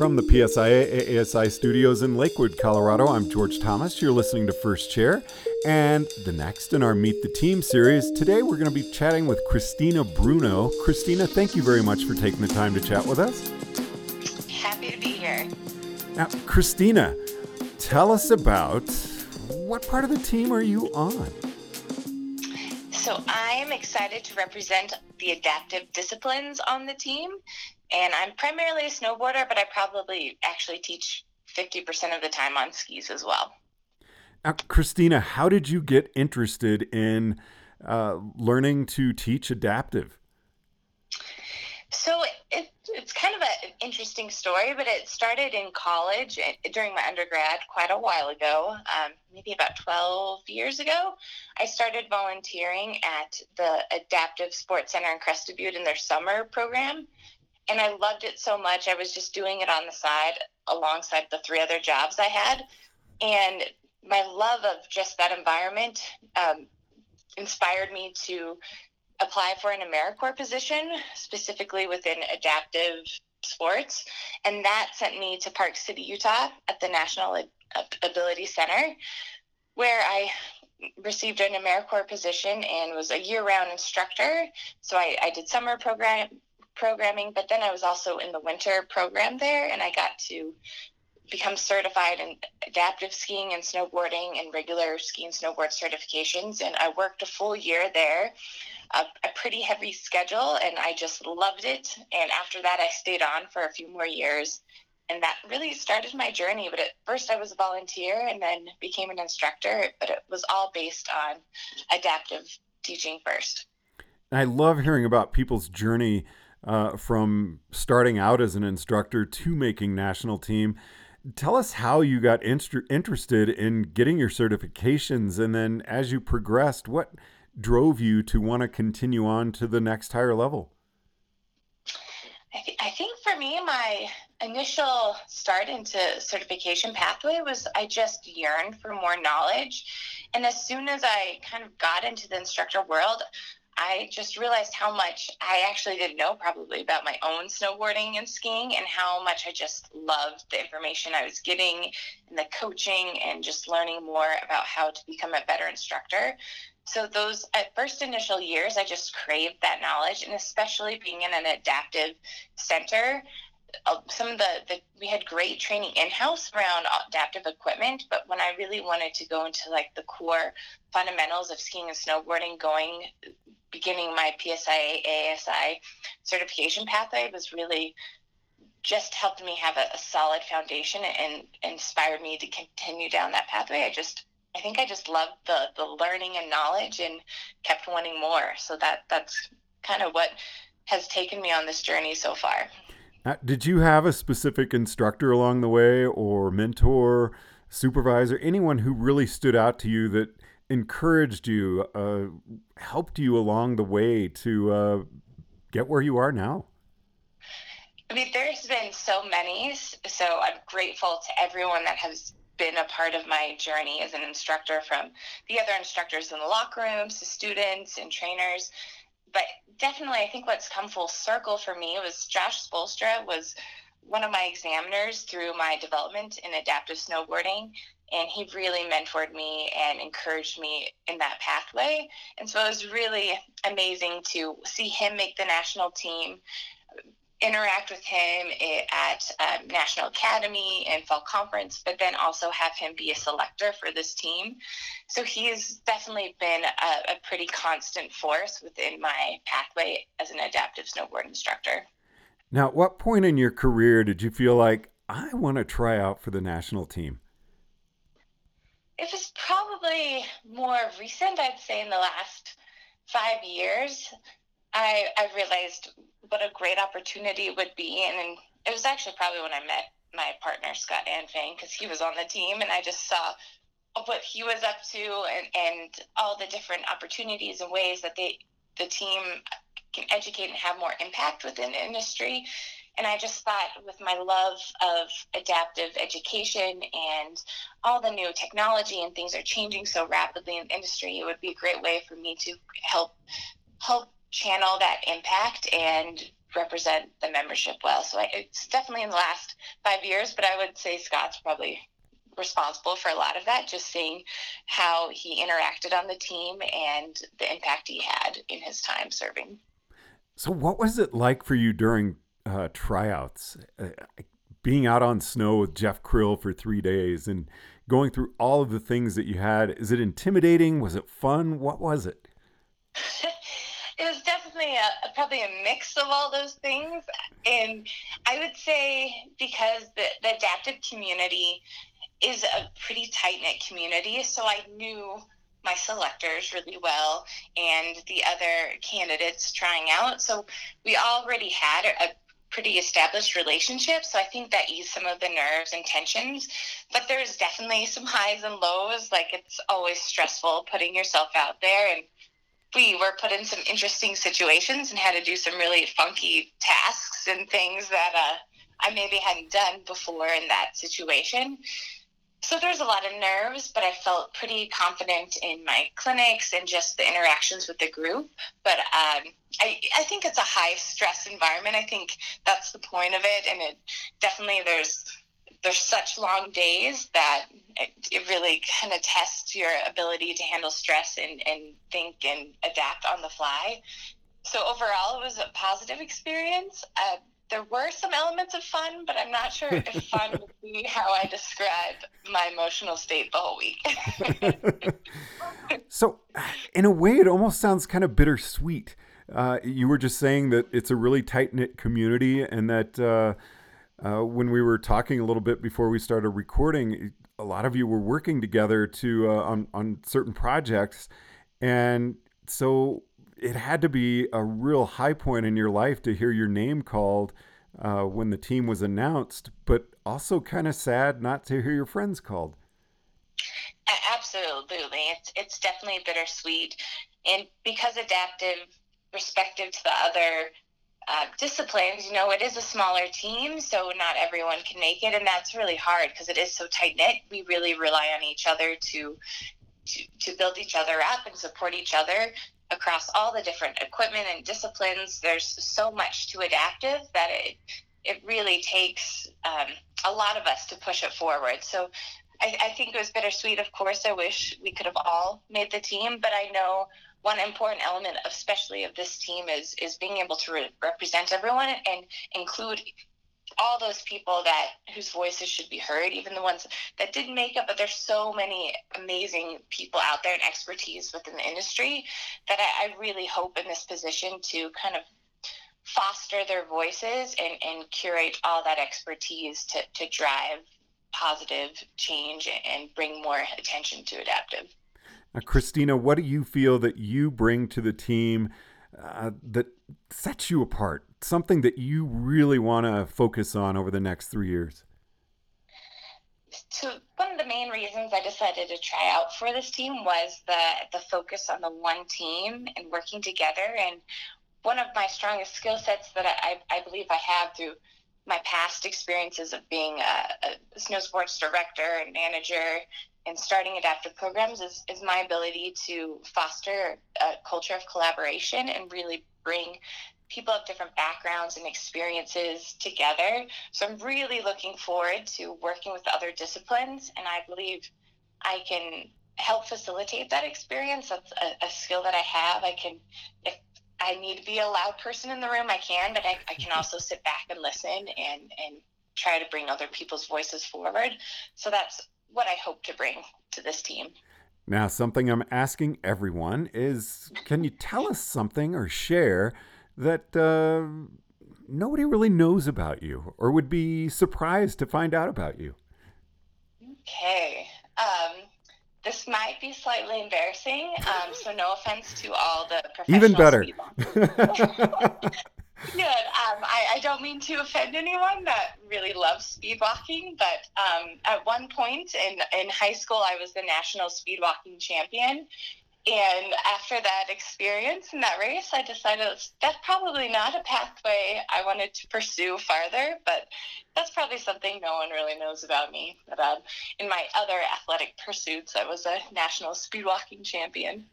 From the PSIA ASI studios in Lakewood, Colorado, I'm George Thomas. You're listening to First Chair. And the next in our Meet the Team series, today we're going to be chatting with Christina Bruno. Christina, thank you very much for taking the time to chat with us. Happy to be here. Now, Christina, tell us about what part of the team are you on? So, I am excited to represent the adaptive disciplines on the team and I'm primarily a snowboarder, but I probably actually teach 50% of the time on skis as well. Now, Christina, how did you get interested in uh, learning to teach adaptive? So it, it's kind of a, an interesting story, but it started in college eh, during my undergrad quite a while ago, um, maybe about 12 years ago. I started volunteering at the Adaptive Sports Center in Crested Butte in their summer program and I loved it so much. I was just doing it on the side alongside the three other jobs I had, and my love of just that environment um, inspired me to apply for an AmeriCorps position, specifically within adaptive sports, and that sent me to Park City, Utah, at the National Ability Center, where I received an AmeriCorps position and was a year-round instructor. So I, I did summer program programming, but then I was also in the winter program there, and I got to become certified in adaptive skiing and snowboarding and regular ski and snowboard certifications. And I worked a full year there, a, a, pretty heavy schedule, and I just loved it. And after that, I stayed on for a few more years. And that really started my journey. But at first, I was a volunteer and then became an instructor. But it was all based on adaptive teaching first. I love hearing about people's journey uh, from starting out as an instructor to making national team. Tell us how you got interested in getting your certifications, and then as you progressed, what drove you to want to continue on to the next higher level? I, th- I think for me, my initial start into certification pathway was I just yearned for more knowledge. And as soon as I kind of got into the instructor world, I just realized how much I actually didn't know probably about my own snowboarding and skiing and how much I just loved the information I was getting and the coaching and just learning more about how to become a better instructor. So those at first initial years I just craved that knowledge and especially being in an adaptive center Uh, some of the, the we had great training in-house around adaptive equipment but when i really wanted to go into like the core fundamentals of skiing and snowboarding going beginning my PSIA ASI certification pathway was really just helped me have a, a, solid foundation and inspired me to continue down that pathway. I just I think I just loved the the learning and knowledge and kept wanting more. So that that's kind of what has taken me on this journey so far. Uh, did you have a specific instructor along the way or mentor, supervisor, anyone who really stood out to you that encouraged you, uh, helped you along the way to uh, get where you are now? I mean, there's been so many. So I'm grateful to everyone that has been a part of my journey as an instructor from the other instructors in the locker rooms to students and trainers. But definitely, I think what's come full circle for me was Josh Spolstra was one of my examiners through my development in adaptive snowboarding and he really mentored me and encouraged me in that pathway. And so it was really amazing to see him make the national team, interact with him at um, National Academy and Fall Conference, but then also have him be a selector for this team. So he's definitely been a, a pretty constant force within my pathway as an adaptive snowboard instructor. Now, at what point in your career did you feel like I want to try out for the national team? it was probably more recent, I'd say, in the last five years. I, I realized what a great opportunity it would be. And it was actually probably when I met my partner, Scott Anfang, because he was on the team and I just saw what he was up to and, and all the different opportunities and ways that they the team can educate and have more impact within the industry. And I just thought, with my love of adaptive education and all the new technology and things are changing so rapidly in the industry, it would be a great way for me to help help channel that impact and represent the membership well. So I, it's definitely in the last five years, but I would say Scott's probably responsible for a lot of that, just seeing how he interacted on the team and the impact he had in his time serving. So, what was it like for you during uh, tryouts? Uh, being out on snow with Jeff Krill for three days and going through all of the things that you had. Is it intimidating? Was it fun? What was it? it was definitely a, probably a mix of all those things. And I would say because the, the adaptive community is a pretty tight knit community, so I knew my selectors really well and the other candidates trying out. So we already had a pretty established relationship. So I think that eased some of the nerves and tensions. But there's definitely some highs and lows. Like it's always stressful putting yourself out there. And we were put in some interesting situations and had to do some really funky tasks and things that uh, I maybe hadn't done before in that situation. So there's a lot of nerves, but I felt pretty confident in my clinics and just the interactions with the group. But um, I, I think it's a high stress environment. I think that's the point of it, and it definitely there's there's such long days that it, it really kind of tests your ability to handle stress and, and think and adapt on the fly. So overall, it was a positive experience. Uh, there were some elements of fun, but I'm not sure if fun would be how I describe my emotional state the whole week. so, in a way, it almost sounds kind of bittersweet. Uh, you were just saying that it's a really tight knit community, and that uh, uh, when we were talking a little bit before we started recording, a lot of you were working together to uh, on on certain projects, and so it had to be a real high point in your life to hear your name called uh, when the team was announced, but also kind of sad not to hear your friends called. Absolutely, it's it's definitely bittersweet, and because adaptive, respective to the other uh, disciplines, you know, it is a smaller team, so not everyone can make it, and that's really hard because it is so tight knit. We really rely on each other to, to to build each other up and support each other across all the different equipment and disciplines. There's so much to adaptive that it it really takes um, a lot of us to push it forward. So I, I think it was bittersweet. Of course, I wish we could have all made the team, but I know one important element, especially of this team, is is being able to re- represent everyone and include all those people that whose voices should be heard, even the ones that didn't make it. But there's so many amazing people out there and expertise within the industry that I, I really hope in this position to kind of foster their voices and, and curate all that expertise to, to drive positive change and bring more attention to adaptive. Now, Christina, what do you feel that you bring to the team uh, that sets you apart? Something that you really want to focus on over the next three years? So one of the main reasons I decided to try out for this team was the the focus on the one team and working together. And one of my strongest skill sets that I, I believe I have through my past experiences of being a, a snow sports director and manager and starting adaptive programs is, is my ability to foster a culture of collaboration and really bring people of different backgrounds and experiences together. So I'm really looking forward to working with other disciplines, and I believe I can help facilitate that experience. That's a, a skill that I have. I can, if I need to be a loud person in the room, I can, but I, I can also sit back and listen and, and try to bring other people's voices forward. So that's what I hope to bring to this team. Now, something I'm asking everyone is can you tell us something or share that uh, nobody really knows about you or would be surprised to find out about you? Okay. Um, this might be slightly embarrassing, um, so no offense to all the professional Even better. Good. Um, I, I, don't mean to offend anyone that really loves speed walking, but um, at one point in, in high school, I was the national speed walking champion. And after that experience in that race, I decided that's probably not a pathway I wanted to pursue farther, but that's probably something no one really knows about me. But um, in my other athletic pursuits, I was a national speed walking champion.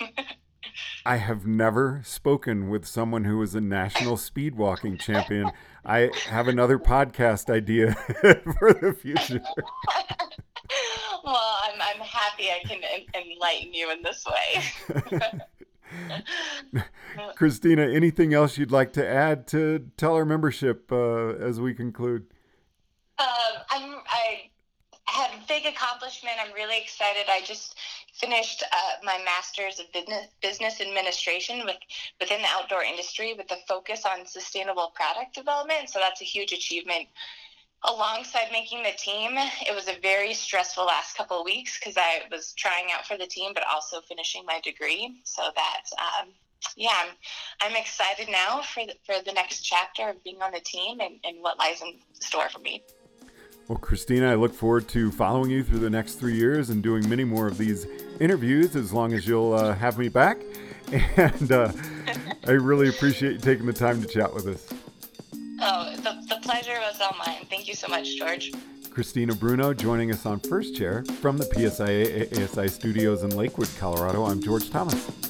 I have never spoken with someone who was a national speed walking champion. I have another podcast idea for the future. well, I'm, I'm happy I can enlighten you in this way. Christina, anything else you'd like to add to tell our membership uh, as we conclude? Um, I'm, I had a big accomplishment. I'm really excited. I just finished uh, my master's of business, business administration with, within the outdoor industry with a focus on sustainable product development. So that's a huge achievement. Alongside making the team, it was a very stressful last couple of weeks because I was trying out for the team, but also finishing my degree. So that, um, yeah, I'm, I'm excited now for the, for the next chapter of being on the team and, and what lies in store for me. Well, Christina, I look forward to following you through the next three years and doing many more of these interviews as long as you'll uh, have me back. And uh, I really appreciate you taking the time to chat with us. Oh, pleasure was all mine. Thank you so much, George. Christina Bruno joining us on First Chair from the PSIA ASI studios in Lakewood, Colorado. I'm George Thomas.